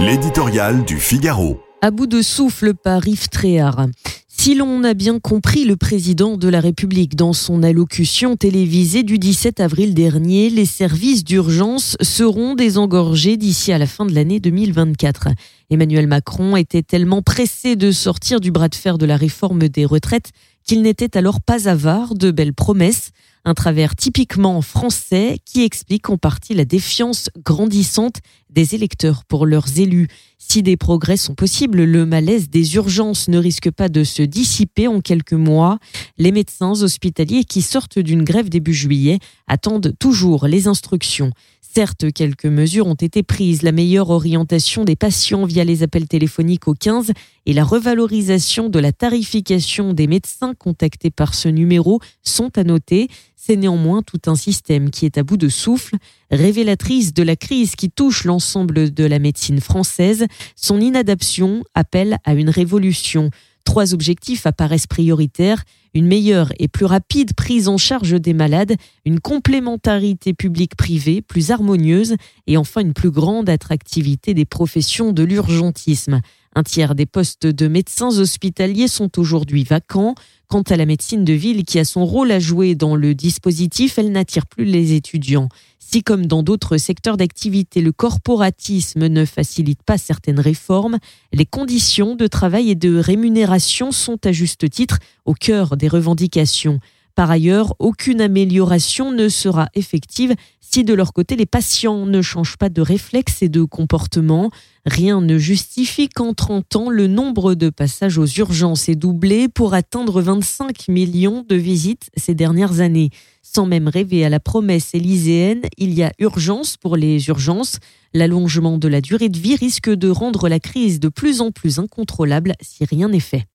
L'éditorial du Figaro. À bout de souffle par Yves Tréhard. Si l'on a bien compris le président de la République dans son allocution télévisée du 17 avril dernier, les services d'urgence seront désengorgés d'ici à la fin de l'année 2024. Emmanuel Macron était tellement pressé de sortir du bras de fer de la réforme des retraites qu'il n'était alors pas avare de belles promesses. Un travers typiquement français qui explique en partie la défiance grandissante des électeurs pour leurs élus. Si des progrès sont possibles, le malaise des urgences ne risque pas de se dissiper en quelques mois. Les médecins hospitaliers qui sortent d'une grève début juillet attendent toujours les instructions. Certes, quelques mesures ont été prises, la meilleure orientation des patients via les appels téléphoniques au 15 et la revalorisation de la tarification des médecins contactés par ce numéro sont à noter. C'est néanmoins tout un système qui est à bout de souffle, révélatrice de la crise qui touche l'ensemble de la médecine française. Son inadaptation appelle à une révolution. Trois objectifs apparaissent prioritaires une meilleure et plus rapide prise en charge des malades, une complémentarité publique-privée plus harmonieuse et enfin une plus grande attractivité des professions de l'urgentisme. Un tiers des postes de médecins hospitaliers sont aujourd'hui vacants. Quant à la médecine de ville qui a son rôle à jouer dans le dispositif, elle n'attire plus les étudiants. Si comme dans d'autres secteurs d'activité, le corporatisme ne facilite pas certaines réformes, les conditions de travail et de rémunération sont à juste titre au cœur des revendications. Par ailleurs, aucune amélioration ne sera effective si de leur côté les patients ne changent pas de réflexes et de comportement. Rien ne justifie qu'en 30 ans, le nombre de passages aux urgences ait doublé pour atteindre 25 millions de visites ces dernières années. Sans même rêver à la promesse élyséenne, il y a urgence pour les urgences. L'allongement de la durée de vie risque de rendre la crise de plus en plus incontrôlable si rien n'est fait.